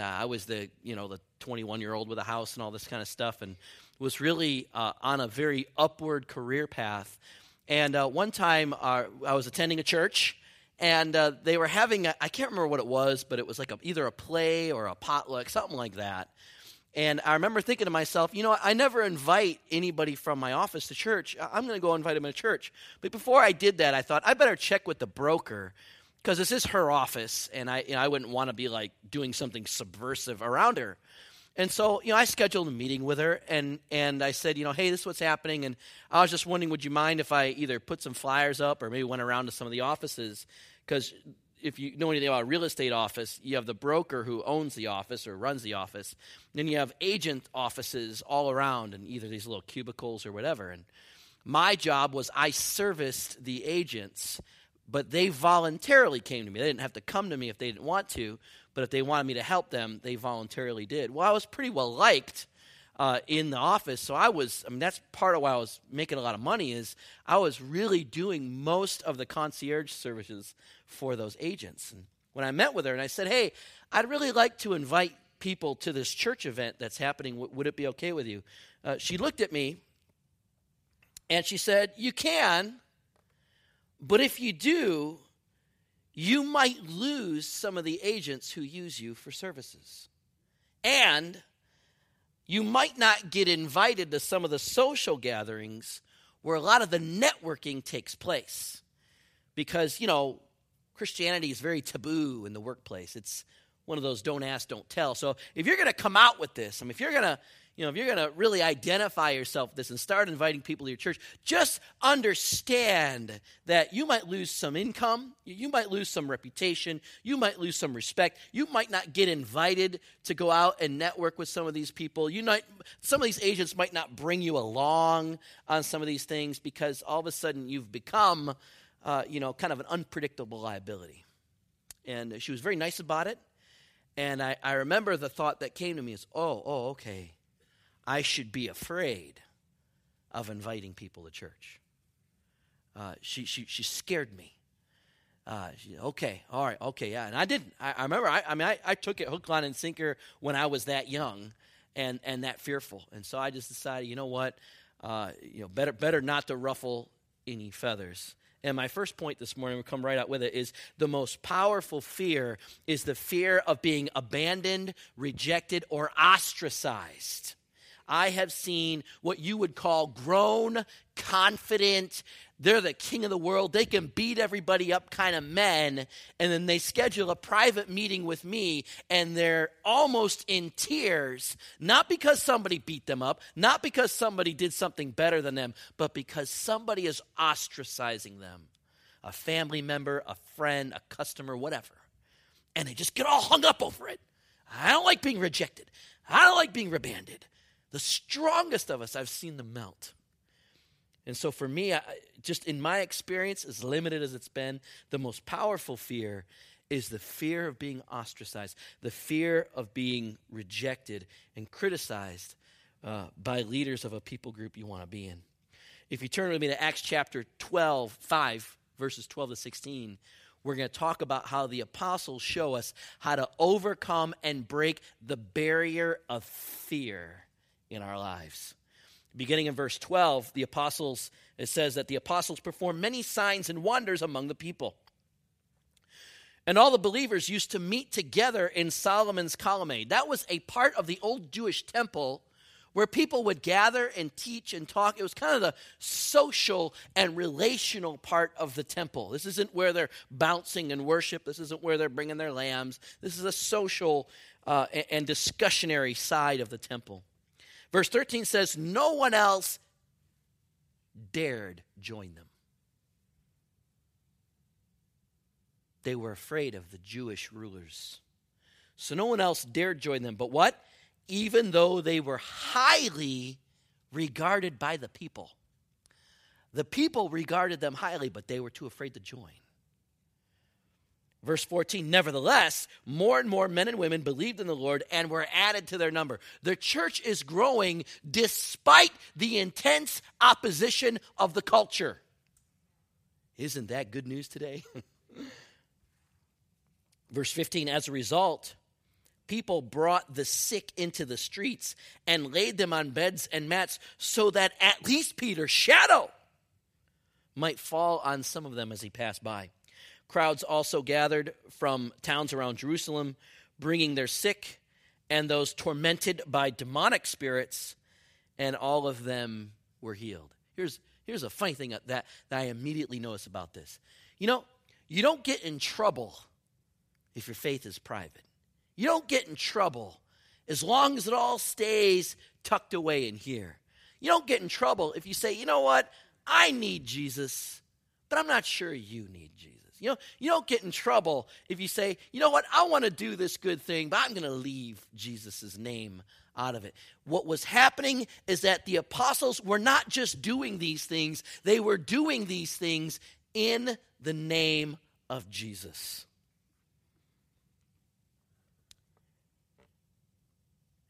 uh, I was the you know the 21 year old with a house and all this kind of stuff, and was really uh, on a very upward career path. And uh, one time uh, I was attending a church, and uh, they were having I can't remember what it was, but it was like a, either a play or a potluck, something like that. And I remember thinking to myself, you know, I never invite anybody from my office to church. I'm going to go invite them to church. But before I did that, I thought I better check with the broker because this is her office, and I, you know, I wouldn't want to be like doing something subversive around her. And so, you know, I scheduled a meeting with her, and and I said, you know, hey, this is what's happening, and I was just wondering, would you mind if I either put some flyers up or maybe went around to some of the offices because if you know anything about a real estate office, you have the broker who owns the office or runs the office. Then you have agent offices all around in either these little cubicles or whatever. And my job was I serviced the agents, but they voluntarily came to me. They didn't have to come to me if they didn't want to, but if they wanted me to help them, they voluntarily did. Well, I was pretty well liked uh, in the office. So I was, I mean, that's part of why I was making a lot of money is I was really doing most of the concierge services for those agents. And when I met with her and I said, hey, I'd really like to invite people to this church event that's happening. Would it be okay with you? Uh, she looked at me and she said, you can, but if you do, you might lose some of the agents who use you for services. And you might not get invited to some of the social gatherings where a lot of the networking takes place. Because, you know, Christianity is very taboo in the workplace. It's one of those don't ask, don't tell. So if you're going to come out with this, I mean, if you're going to you know, if you're going to really identify yourself with this and start inviting people to your church, just understand that you might lose some income, you might lose some reputation, you might lose some respect, you might not get invited to go out and network with some of these people. You might, some of these agents might not bring you along on some of these things because all of a sudden you've become, uh, you know, kind of an unpredictable liability. And she was very nice about it. And I, I remember the thought that came to me is, oh, oh, okay I should be afraid of inviting people to church. Uh, she, she, she scared me. Uh, she, okay, all right, okay, yeah. And I didn't. I, I remember, I, I mean, I, I took it hook, line, and sinker when I was that young and, and that fearful. And so I just decided, you know what? Uh, you know, better, better not to ruffle any feathers. And my first point this morning, we'll come right out with it, is the most powerful fear is the fear of being abandoned, rejected, or ostracized. I have seen what you would call grown, confident, they're the king of the world, they can beat everybody up kind of men, and then they schedule a private meeting with me, and they're almost in tears, not because somebody beat them up, not because somebody did something better than them, but because somebody is ostracizing them a family member, a friend, a customer, whatever. And they just get all hung up over it. I don't like being rejected. I don't like being abandoned. The strongest of us, I've seen them melt. And so for me, I, just in my experience, as limited as it's been, the most powerful fear is the fear of being ostracized, the fear of being rejected and criticized uh, by leaders of a people group you want to be in. If you turn with me to Acts chapter 12, 5, verses 12 to 16, we're going to talk about how the apostles show us how to overcome and break the barrier of fear in our lives. Beginning in verse 12, the apostles, it says that the apostles performed many signs and wonders among the people. And all the believers used to meet together in Solomon's colonnade. That was a part of the old Jewish temple where people would gather and teach and talk. It was kind of the social and relational part of the temple. This isn't where they're bouncing and worship. This isn't where they're bringing their lambs. This is a social uh, and discussionary side of the temple. Verse 13 says, No one else dared join them. They were afraid of the Jewish rulers. So no one else dared join them. But what? Even though they were highly regarded by the people. The people regarded them highly, but they were too afraid to join. Verse 14, nevertheless, more and more men and women believed in the Lord and were added to their number. The church is growing despite the intense opposition of the culture. Isn't that good news today? Verse 15, as a result, people brought the sick into the streets and laid them on beds and mats so that at least Peter's shadow might fall on some of them as he passed by. Crowds also gathered from towns around Jerusalem, bringing their sick and those tormented by demonic spirits, and all of them were healed. Here's, here's a funny thing that, that I immediately notice about this. You know, you don't get in trouble if your faith is private. You don't get in trouble as long as it all stays tucked away in here. You don't get in trouble if you say, you know what, I need Jesus, but I'm not sure you need Jesus. You know, you don't get in trouble if you say, you know what, I want to do this good thing, but I'm going to leave Jesus' name out of it. What was happening is that the apostles were not just doing these things, they were doing these things in the name of Jesus.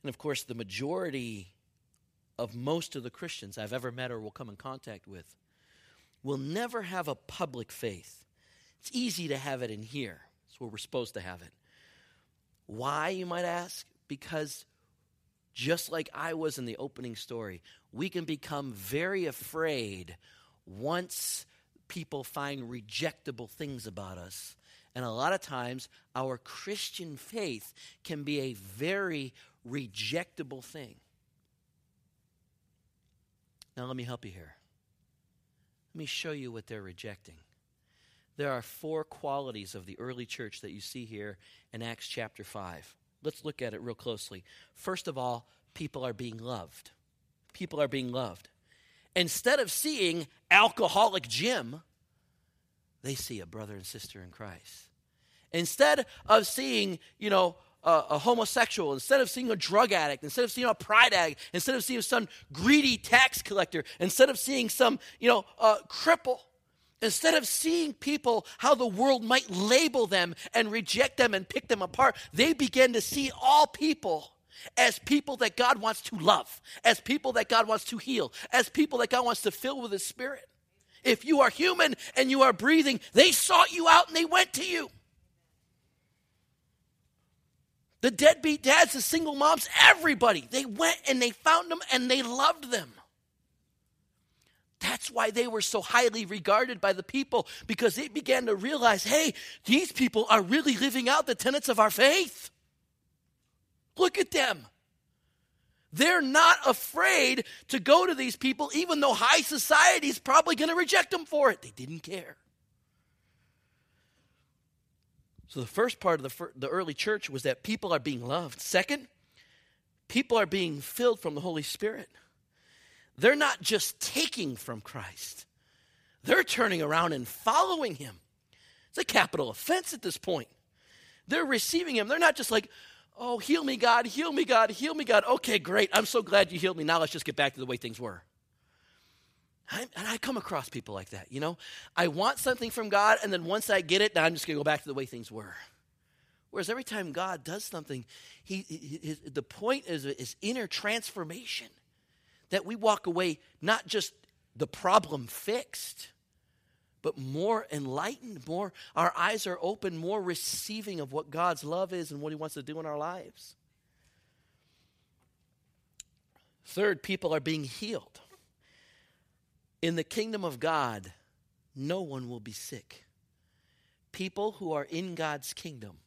And of course, the majority of most of the Christians I've ever met or will come in contact with will never have a public faith. It's easy to have it in here. It's where we're supposed to have it. Why, you might ask? Because just like I was in the opening story, we can become very afraid once people find rejectable things about us. And a lot of times, our Christian faith can be a very rejectable thing. Now, let me help you here. Let me show you what they're rejecting. There are four qualities of the early church that you see here in Acts chapter 5. Let's look at it real closely. First of all, people are being loved. People are being loved. Instead of seeing alcoholic Jim, they see a brother and sister in Christ. Instead of seeing, you know, a, a, homosexual, instead of seeing a drug addict, instead of seeing a pride addict, instead of seeing some greedy tax collector, instead of seeing some, you know, cripple, instead of seeing people how the world might label them and reject them and pick them apart, they begin to see all people as people that God wants to love, as people that God wants to heal, as people that God wants to fill with His Spirit. If you are human and you are breathing, they sought you out and they went to you. The deadbeat dads, the single moms, everybody. They went and they found them and they loved them. That's why they were so highly regarded by the people because they began to realize hey, these people are really living out the tenets of our faith. Look at them. They're not afraid to go to these people, even though high society is probably going to reject them for it. They didn't care. So the first part of the, fir- the early church was that people are being loved. Second, people are being filled from the Holy Spirit. They're not just taking from Christ, they're turning around and following him. It's a capital offense at this point. They're receiving him. They're not just like, oh, heal me, God, heal me, God, heal me, God. Okay, great. I'm so glad you healed me. Now let's just get back to the way things were. I, and I come across people like that, you know. I want something from God, and then once I get it, now I'm just going to go back to the way things were. Whereas every time God does something, he, his, the point is, is inner transformation. That we walk away not just the problem fixed, but more enlightened, more our eyes are open, more receiving of what God's love is and what He wants to do in our lives. Third, people are being healed. In the kingdom of God, no one will be sick. People who are in God's kingdom,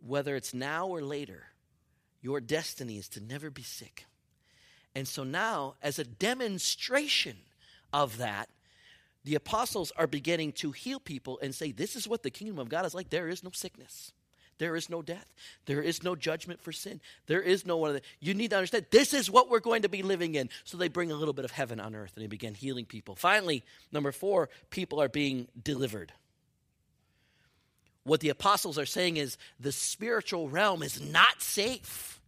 whether it's now or later, your destiny is to never be sick. And so now, as a demonstration of that, the apostles are beginning to heal people and say, This is what the kingdom of God is like. There is no sickness. There is no death. There is no judgment for sin. There is no one of that. You need to understand this is what we're going to be living in. So they bring a little bit of heaven on earth and they begin healing people. Finally, number four, people are being delivered. What the apostles are saying is the spiritual realm is not safe.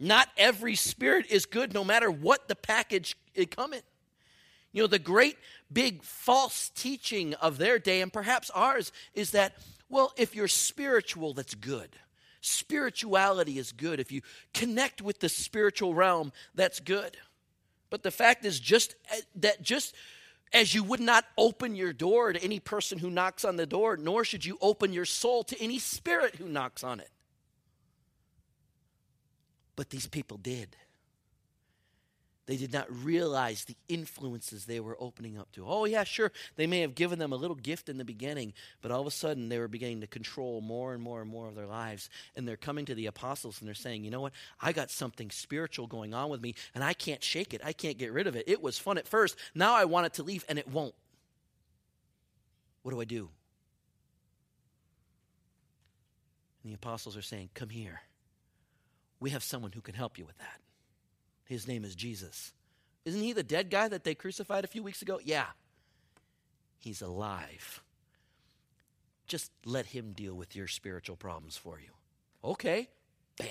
Not every spirit is good, no matter what the package it come in. You know, the great big false teaching of their day, and perhaps ours, is that well, if you're spiritual, that's good. Spirituality is good. If you connect with the spiritual realm, that's good. But the fact is just eh, that just as you would not open your door to any person who knocks on the door, nor should you open your soul to any spirit who knocks on it. But these people did. They did not realize the influences they were opening up to. Oh, yeah, sure. They may have given them a little gift in the beginning, but all of a sudden they were beginning to control more and more and more of their lives. And they're coming to the apostles and they're saying, you know what? I got something spiritual going on with me, and I can't shake it. I can't get rid of it. It was fun at first. Now I want it to leave, and it won't. What do I do? And the apostles are saying, Come here. We have someone who can help you with that. His name is Jesus. Isn't he the dead guy that they crucified a few weeks ago? Yeah. He's alive. Just let him deal with your spiritual problems for you. Okay. Bam.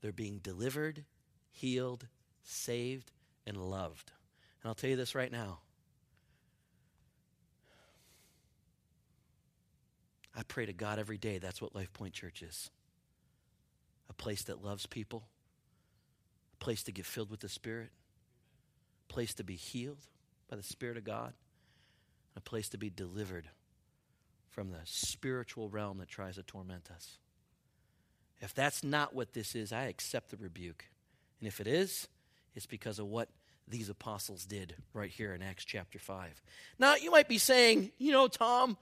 They're being delivered, healed, saved, and loved. And I'll tell you this right now. I pray to God every day that's what Life Point Church is a place that loves people a place to get filled with the Spirit, a place to be healed by the Spirit of God, a place to be delivered from the spiritual realm that tries to torment us. If that's not what this is, I accept the rebuke. And if it is, it's because of what these apostles did right here in Acts chapter 5. Now, you might be saying, you know, Tom,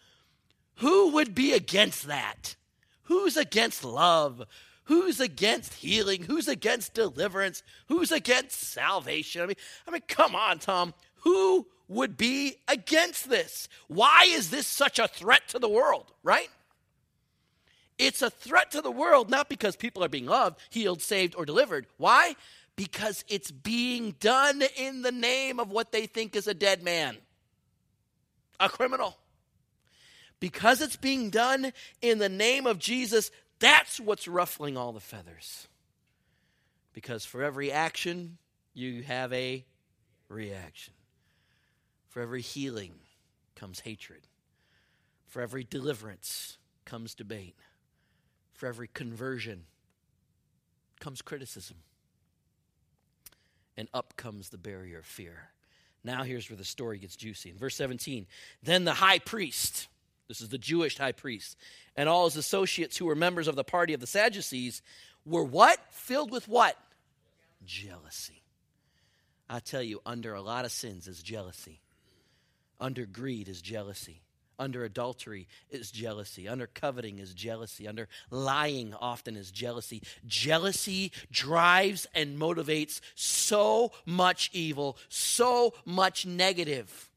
who would be against that? Who's against love? Who's against healing? Who's against deliverance? Who's against salvation? I mean, I mean, come on, Tom. Who would be against this? Why is this such a threat to the world, right? It's a threat to the world not because people are being loved, healed, saved, or delivered. Why? Because it's being done in the name of what they think is a dead man, a criminal. Because it's being done in the name of Jesus, that's what's ruffling all the feathers. Because for every action, you have a reaction. For every healing comes hatred. For every deliverance comes debate. For every conversion comes criticism. And up comes the barrier of fear. Now, here's where the story gets juicy. In verse 17, then the high priest, this is the Jewish high priest, and all his associates who were members of the party of the Sadducees were what? Filled with what? Jealousy. I tell you, under a lot of sins is jealousy. Under greed is jealousy. Under adultery is jealousy. Under coveting is jealousy. Under lying often is jealousy. Jealousy drives and motivates so much evil, so much negative.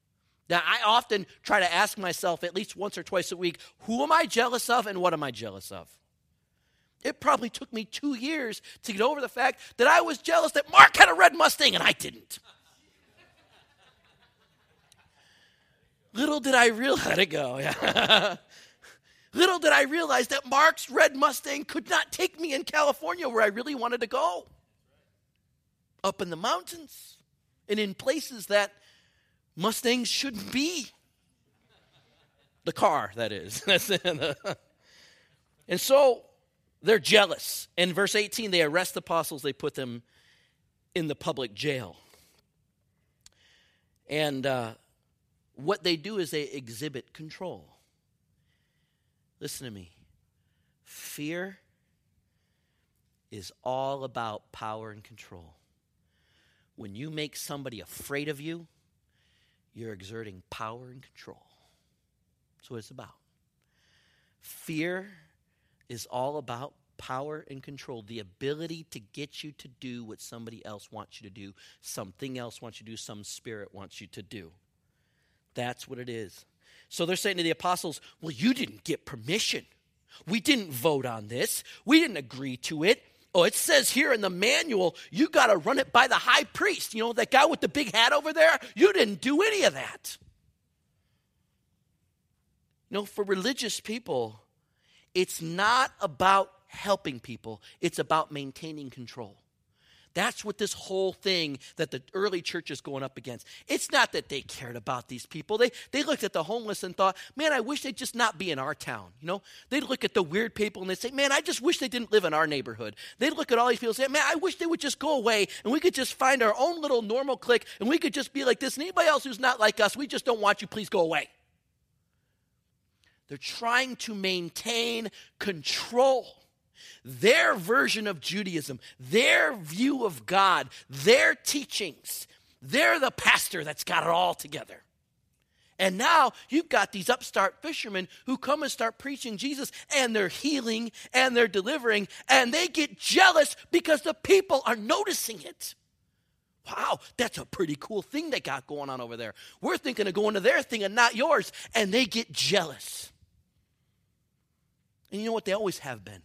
Now, I often try to ask myself at least once or twice a week who am I jealous of and what am I jealous of? It probably took me two years to get over the fact that I was jealous that Mark had a red Mustang and I didn't. Little did I realize, let it go. Yeah. Little did I realize that Mark's red Mustang could not take me in California where I really wanted to go. Up in the mountains and in places that Mustangs shouldn't be. The car, that is. and so they're jealous. In verse 18, they arrest the apostles, they put them in the public jail. And uh, what they do is they exhibit control. Listen to me. Fear is all about power and control. When you make somebody afraid of you, you're exerting power and control. That's what it's about. Fear is all about power and control, the ability to get you to do what somebody else wants you to do, something else wants you to do, some spirit wants you to do. That's what it is. So they're saying to the apostles, Well, you didn't get permission. We didn't vote on this, we didn't agree to it. Oh, it says here in the manual, you got to run it by the high priest. You know, that guy with the big hat over there? You didn't do any of that. Know, for religious people, it's not about helping people, it's about maintaining control. That's what this whole thing that the early church is going up against. It's not that they cared about these people. They, they looked at the homeless and thought, man, I wish they'd just not be in our town. You know, they'd look at the weird people and they'd say, man, I just wish they didn't live in our neighborhood. They'd look at all these people and say, man, I wish they would just go away and we could just find our own little normal clique and we could just be like this. And anybody else who's not like us, we just don't want you. Please go away. They're trying to maintain control. Their version of Judaism, their view of God, their teachings. They're the pastor that's got it all together. And now you've got these upstart fishermen who come and start preaching Jesus, and they're healing and they're delivering, and they get jealous because the people are noticing it. Wow, that's a pretty cool thing they got going on over there. We're thinking of going to their thing and not yours, and they get jealous. And you know what? They always have been.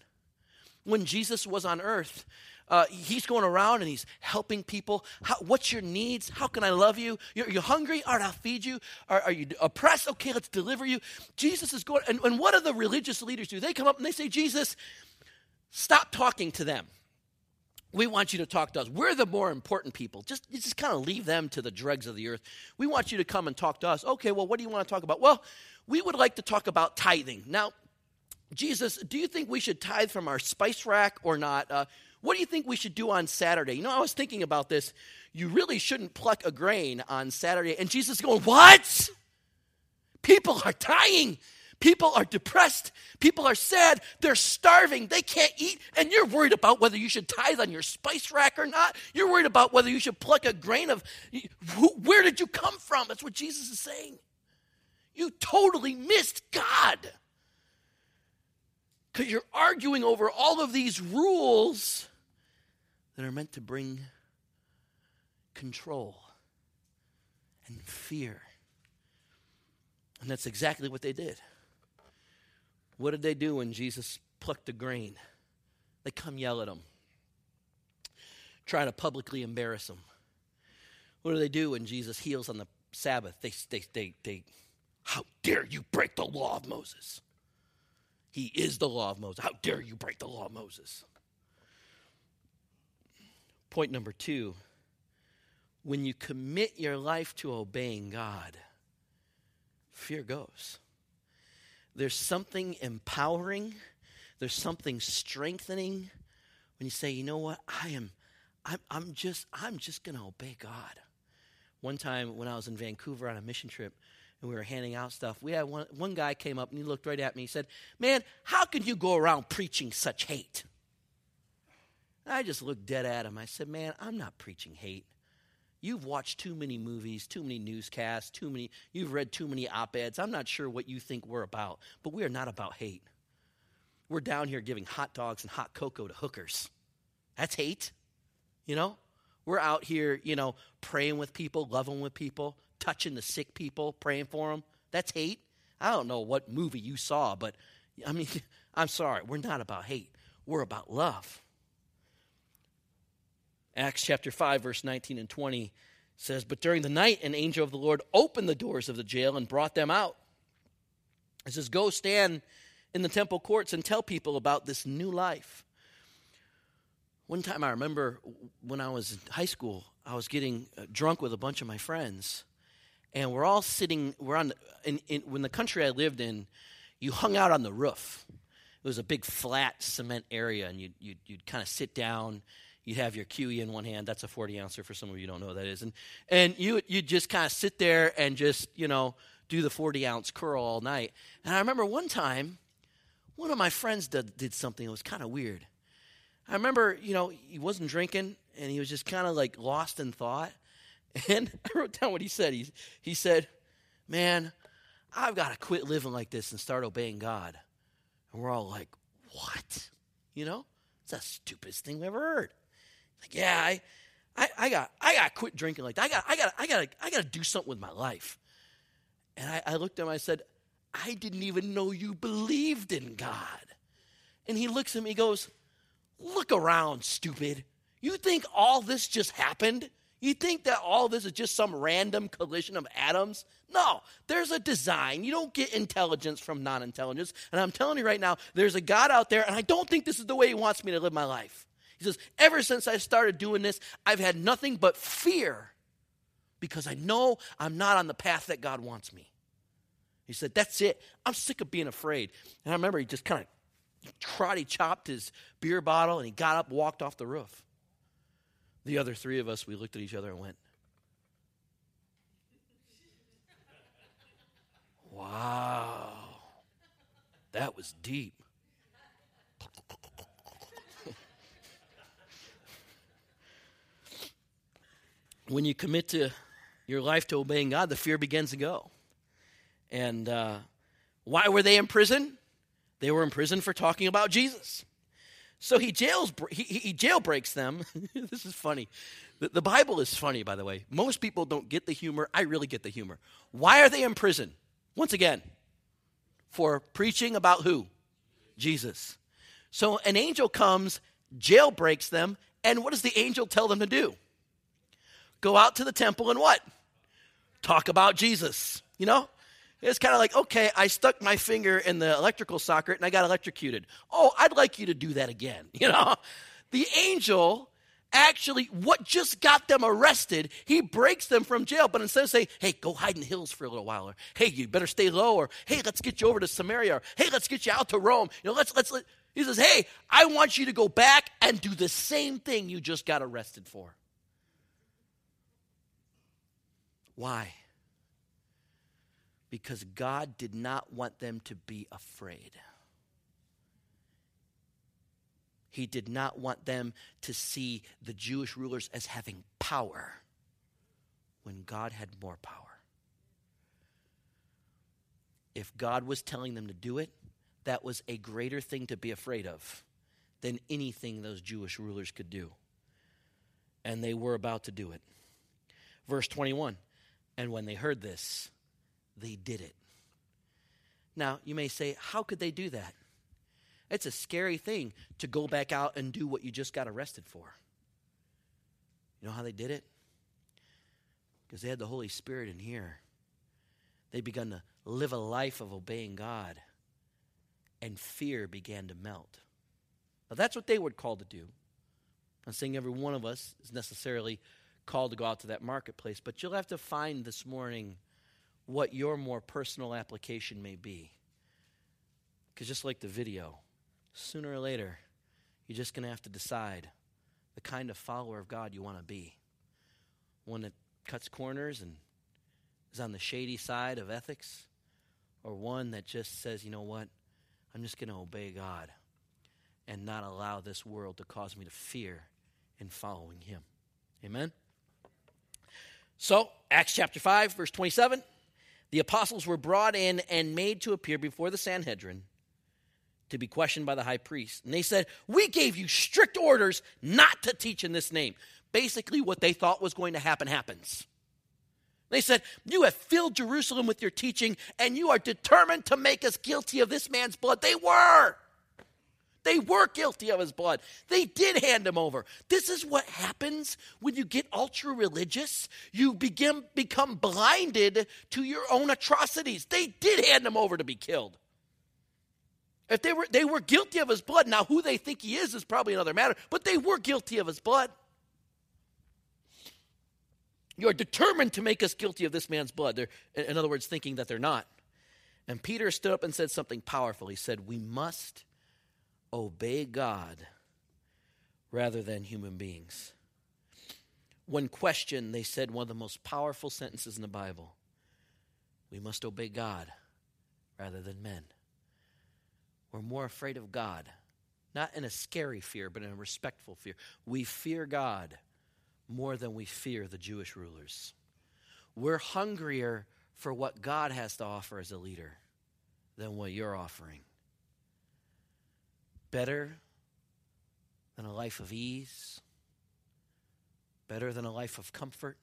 When Jesus was on earth, uh, he's going around and he's helping people. How, what's your needs? How can I love you? You're, you're hungry? All right, I'll feed you. Are, are, you oppressed? Okay, let's deliver you. Jesus is going, and, and what do the religious leaders do? They come up and they say, Jesus, stop talking to them. We want you to talk to us. We're the more important people. Just, just kind of leave them to the dregs of the earth. We want you to come and talk to us. Okay, well, what do you want to talk about? Well, we would like to talk about tithing. Now, Jesus, do you think we should tithe from our spice rack or not? Uh, what do you think we should do on Saturday? You know, I was thinking about this. You really shouldn't pluck a grain on Saturday. And Jesus going, What? People are dying. People are depressed. People are sad. They're starving. They can't eat. And you're worried about whether you should tithe on your spice rack or not. You're worried about whether you should pluck a grain of. Where did you come from? That's what Jesus is saying. You totally missed God because you're arguing over all of these rules that are meant to bring control and fear. And that's exactly what they did. What did they do when Jesus plucked a grain? They come yell at him, try to publicly embarrass him. What do they do when Jesus heals on the Sabbath? They, they, they, they, how dare you break the law of Moses? He is the law of Moses. How dare you break the law of Moses? Point number two when you commit your life to obeying God, fear goes. There's something empowering, there's something strengthening when you say, you know what, I am. I'm, I'm just I'm just going to obey God. One time when I was in Vancouver on a mission trip, and we were handing out stuff, we had one, one guy came up and he looked right at me. He said, Man, how can you go around preaching such hate? And I just looked dead at him. I said, Man, I'm not preaching hate. You've watched too many movies, too many newscasts, too many, you've read too many op eds. I'm not sure what you think we're about, but we are not about hate. We're down here giving hot dogs and hot cocoa to hookers. That's hate, you know? We're out here, you know, praying with people, loving with people, touching the sick people, praying for them. That's hate. I don't know what movie you saw, but I mean, I'm sorry. We're not about hate, we're about love. Acts chapter 5, verse 19 and 20 says, But during the night, an angel of the Lord opened the doors of the jail and brought them out. It says, Go stand in the temple courts and tell people about this new life. One time I remember when I was in high school, I was getting uh, drunk with a bunch of my friends and we're all sitting. We're on in, in when the country I lived in, you hung out on the roof. It was a big flat cement area, and you'd you'd, you'd kind of sit down. You'd have your QE in one hand. That's a 40 ouncer for some of you don't know what that is. And and you you'd just kind of sit there and just you know do the 40 ounce curl all night. And I remember one time, one of my friends did, did something that was kind of weird. I remember, you know, he wasn't drinking and he was just kind of like lost in thought. And I wrote down what he said. He, he said, Man, I've got to quit living like this and start obeying God. And we're all like, What? You know? It's the stupidest thing we ever heard. Like, yeah, I, I, I got I got to quit drinking like that. I got I got I gotta I got to do something with my life. And I, I looked at him. I said, I didn't even know you believed in God. And he looks at me. He goes, Look around, stupid. You think all this just happened? You think that all this is just some random collision of atoms? No, there's a design. You don't get intelligence from non intelligence. And I'm telling you right now, there's a God out there, and I don't think this is the way He wants me to live my life. He says, Ever since I started doing this, I've had nothing but fear because I know I'm not on the path that God wants me. He said, That's it. I'm sick of being afraid. And I remember he just kind of karate chopped his beer bottle and he got up, walked off the roof. The other three of us, we looked at each other and went, Wow, that was deep. when you commit to your life to obeying God, the fear begins to go. And uh, why were they in prison? They were in prison for talking about Jesus. So he jails he, he jailbreaks them. this is funny. The, the Bible is funny, by the way. Most people don't get the humor. I really get the humor. Why are they in prison? Once again, for preaching about who? Jesus. So an angel comes, jailbreaks them, and what does the angel tell them to do? Go out to the temple and what? Talk about Jesus. You know? It's kind of like, okay, I stuck my finger in the electrical socket and I got electrocuted. Oh, I'd like you to do that again. You know? The angel actually, what just got them arrested, he breaks them from jail. But instead of saying, hey, go hide in the hills for a little while, or hey, you better stay low, or hey, let's get you over to Samaria, or hey, let's get you out to Rome. You know, let's, let's, let, he says, hey, I want you to go back and do the same thing you just got arrested for. Why? Because God did not want them to be afraid. He did not want them to see the Jewish rulers as having power when God had more power. If God was telling them to do it, that was a greater thing to be afraid of than anything those Jewish rulers could do. And they were about to do it. Verse 21 And when they heard this, they did it. Now, you may say, How could they do that? It's a scary thing to go back out and do what you just got arrested for. You know how they did it? Because they had the Holy Spirit in here. They begun to live a life of obeying God, and fear began to melt. Now, that's what they were called to do. I'm saying every one of us is necessarily called to go out to that marketplace, but you'll have to find this morning what your more personal application may be. Because just like the video, sooner or later, you're just going to have to decide the kind of follower of God you want to be. One that cuts corners and is on the shady side of ethics, or one that just says, you know what, I'm just going to obey God and not allow this world to cause me to fear in following Him. Amen? So, Acts chapter 5, verse 27 the apostles were brought in and made to appear before the Sanhedrin to be questioned by the high priest. And they said, We gave you strict orders not to teach in this name. Basically, what they thought was going to happen happens. They said, You have filled Jerusalem with your teaching, and you are determined to make us guilty of this man's blood. They were. They were guilty of his blood. They did hand him over. This is what happens when you get ultra religious. You begin become blinded to your own atrocities. They did hand him over to be killed. If they were, they were guilty of his blood. Now, who they think he is is probably another matter, but they were guilty of his blood. You are determined to make us guilty of this man's blood. They're, in other words, thinking that they're not. And Peter stood up and said something powerful. He said, We must obey God rather than human beings. When questioned, they said one of the most powerful sentences in the Bible We must obey God rather than men. We're more afraid of God, not in a scary fear, but in a respectful fear. We fear God more than we fear the Jewish rulers. We're hungrier for what God has to offer as a leader than what you're offering. Better than a life of ease, better than a life of comfort,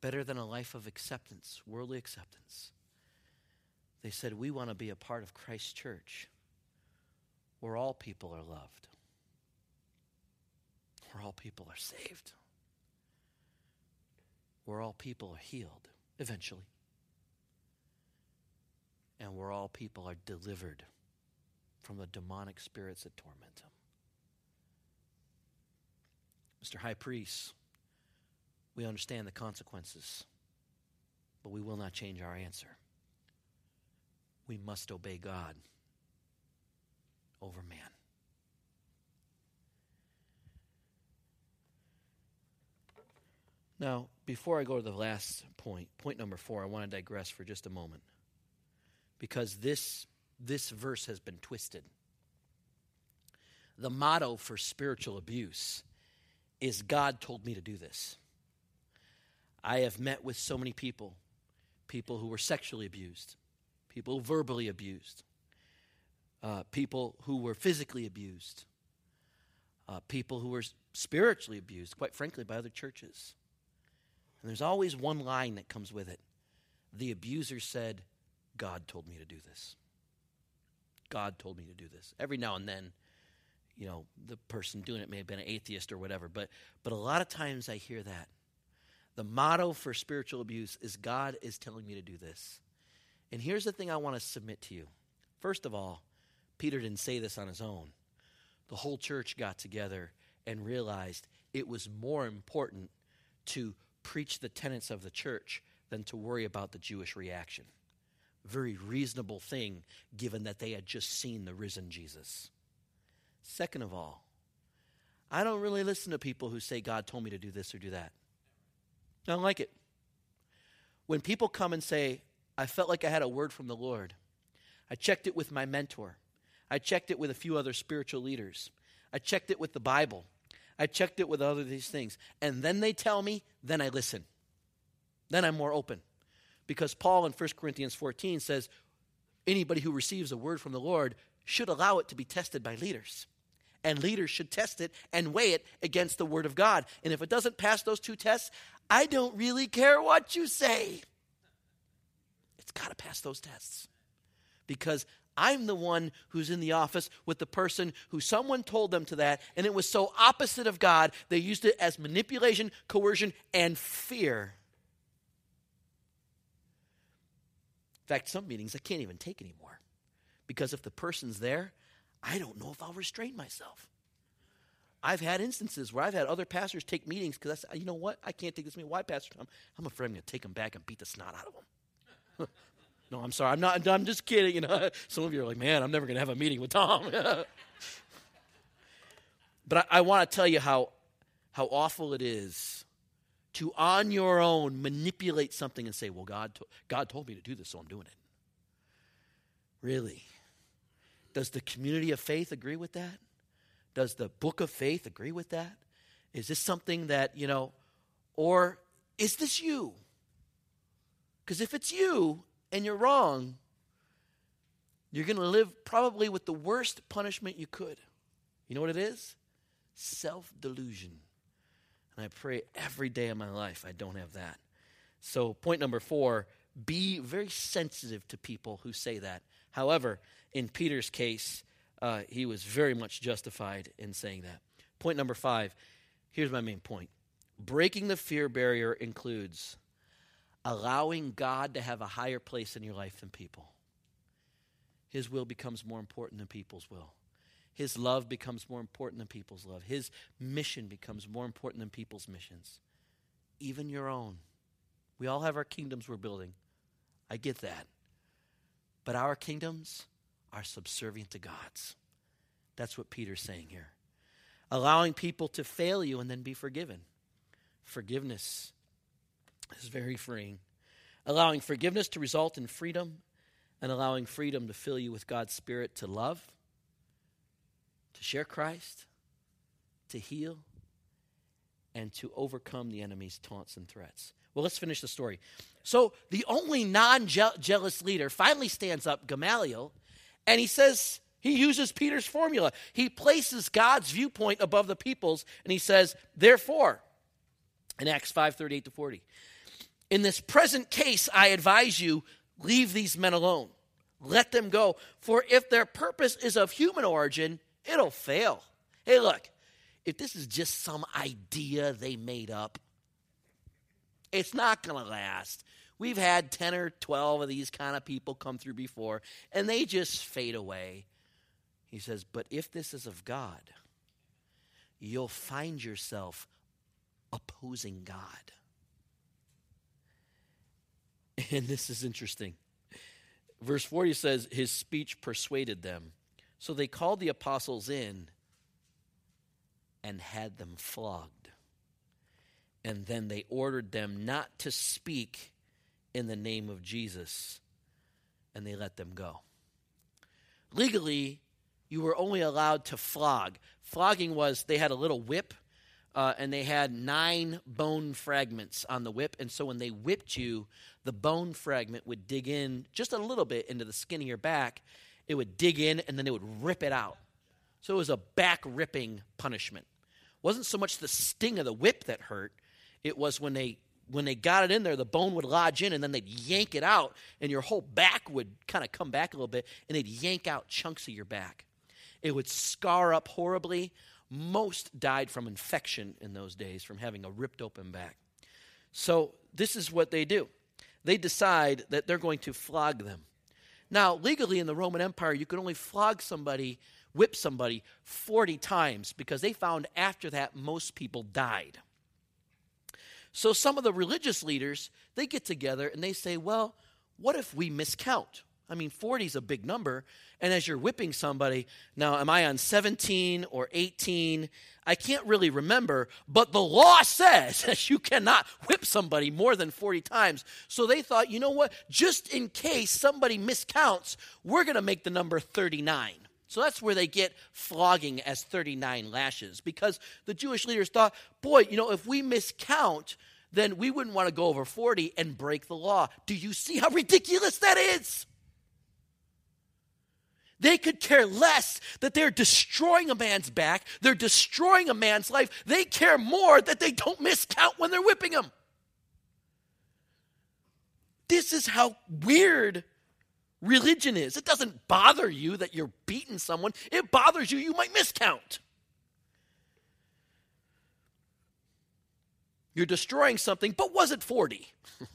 better than a life of acceptance, worldly acceptance. They said, We want to be a part of Christ's church where all people are loved, where all people are saved, where all people are healed eventually, and where all people are delivered from the demonic spirits that torment them. Mr. High Priest, we understand the consequences, but we will not change our answer we must obey God over man. Now, before I go to the last point, point number four, I want to digress for just a moment. Because this, this verse has been twisted. The motto for spiritual abuse is God told me to do this. I have met with so many people people who were sexually abused, people verbally abused, uh, people who were physically abused, uh, people who were spiritually abused, quite frankly, by other churches. And there's always one line that comes with it. The abuser said, God told me to do this. God told me to do this. Every now and then, you know, the person doing it may have been an atheist or whatever, but but a lot of times I hear that. The motto for spiritual abuse is God is telling me to do this. And here's the thing I want to submit to you. First of all, Peter didn't say this on his own. The whole church got together and realized it was more important to preach the tenets of the church than to worry about the Jewish reaction. Very reasonable thing given that they had just seen the risen Jesus. Second of all, I don't really listen to people who say, God told me to do this or do that. I don't like it. When people come and say, I felt like I had a word from the Lord, I checked it with my mentor, I checked it with a few other spiritual leaders, I checked it with the Bible, I checked it with other these things, and then they tell me, then I listen. Then I'm more open. Because Paul in 1 Corinthians 14 says, anybody who receives a word from the Lord should allow it to be tested by leaders. And leaders should test it and weigh it against the word of God. And if it doesn't pass those two tests, I don't really care what you say. It's got to pass those tests. Because I'm the one who's in the office with the person who someone told them to that, and it was so opposite of God, they used it as manipulation, coercion, and fear. In fact, some meetings I can't even take anymore. Because if the person's there, I don't know if I'll restrain myself. I've had instances where I've had other pastors take meetings because I said, you know what? I can't take this meeting. Why, Pastor Tom? I'm afraid I'm going to take them back and beat the snot out of them. no, I'm sorry. I'm not. I'm just kidding. You know, some of you are like, man, I'm never going to have a meeting with Tom. but I, I want to tell you how how awful it is to on your own manipulate something and say, well, God, to- God told me to do this, so I'm doing it. Really? Does the community of faith agree with that? Does the book of faith agree with that? Is this something that, you know, or is this you? Because if it's you and you're wrong, you're going to live probably with the worst punishment you could. You know what it is? Self delusion. And I pray every day of my life I don't have that. So, point number four be very sensitive to people who say that. However, in Peter's case, uh, he was very much justified in saying that. Point number five here's my main point breaking the fear barrier includes allowing God to have a higher place in your life than people. His will becomes more important than people's will. His love becomes more important than people's love. His mission becomes more important than people's missions, even your own. We all have our kingdoms we're building. I get that. But our kingdoms are subservient to God's. That's what Peter's saying here. Allowing people to fail you and then be forgiven. Forgiveness is very freeing. Allowing forgiveness to result in freedom and allowing freedom to fill you with God's Spirit to love to share Christ, to heal, and to overcome the enemy's taunts and threats. Well, let's finish the story. So, the only non jealous leader finally stands up, Gamaliel, and he says, he uses Peter's formula. He places God's viewpoint above the people's, and he says, therefore, in Acts 5 38 to 40, in this present case, I advise you, leave these men alone. Let them go. For if their purpose is of human origin, it'll fail. Hey, look, if this is just some idea they made up, it's not going to last. We've had 10 or 12 of these kind of people come through before, and they just fade away. He says, But if this is of God, you'll find yourself opposing God. And this is interesting. Verse 40 says, His speech persuaded them. So they called the apostles in and had them flogged. And then they ordered them not to speak in the name of Jesus, and they let them go. Legally, you were only allowed to flog. Flogging was they had a little whip uh, and they had nine bone fragments on the whip. And so when they whipped you, the bone fragment would dig in just a little bit into the skin of your back. It would dig in, and then it would rip it out. So it was a back ripping punishment. It wasn't so much the sting of the whip that hurt, it was when they when they got it in there, the bone would lodge in and then they'd yank it out, and your whole back would kind of come back a little bit, and they'd yank out chunks of your back. It would scar up horribly. Most died from infection in those days, from having a ripped open back. So, this is what they do they decide that they're going to flog them. Now, legally in the Roman Empire, you could only flog somebody, whip somebody 40 times because they found after that most people died. So some of the religious leaders, they get together and they say, well, what if we miscount? I mean, 40 is a big number. And as you're whipping somebody, now, am I on 17 or 18? I can't really remember, but the law says that you cannot whip somebody more than 40 times. So they thought, you know what? Just in case somebody miscounts, we're going to make the number 39. So that's where they get flogging as 39 lashes because the Jewish leaders thought, boy, you know, if we miscount, then we wouldn't want to go over 40 and break the law. Do you see how ridiculous that is? They could care less that they're destroying a man's back, they're destroying a man's life. They care more that they don't miscount when they're whipping him. This is how weird religion is. It doesn't bother you that you're beating someone, it bothers you you might miscount. You're destroying something, but was it 40?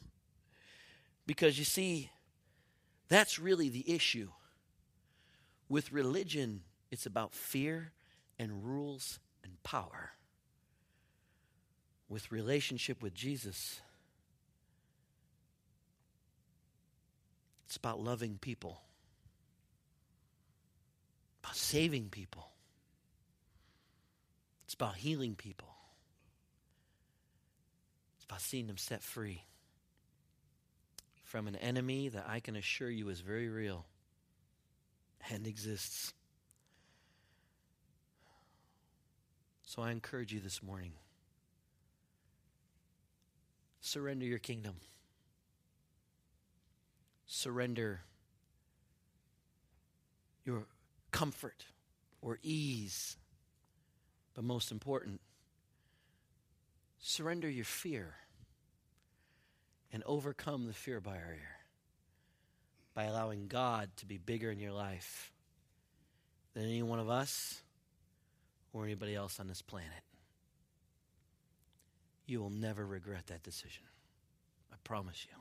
because you see, that's really the issue. With religion, it's about fear and rules and power. With relationship with Jesus, It's about loving people, about saving people. It's about healing people. It's about seeing them set free from an enemy that I can assure you is very real and exists. So I encourage you this morning surrender your kingdom surrender your comfort or ease. But most important, surrender your fear and overcome the fear barrier by allowing God to be bigger in your life than any one of us or anybody else on this planet. You will never regret that decision. I promise you.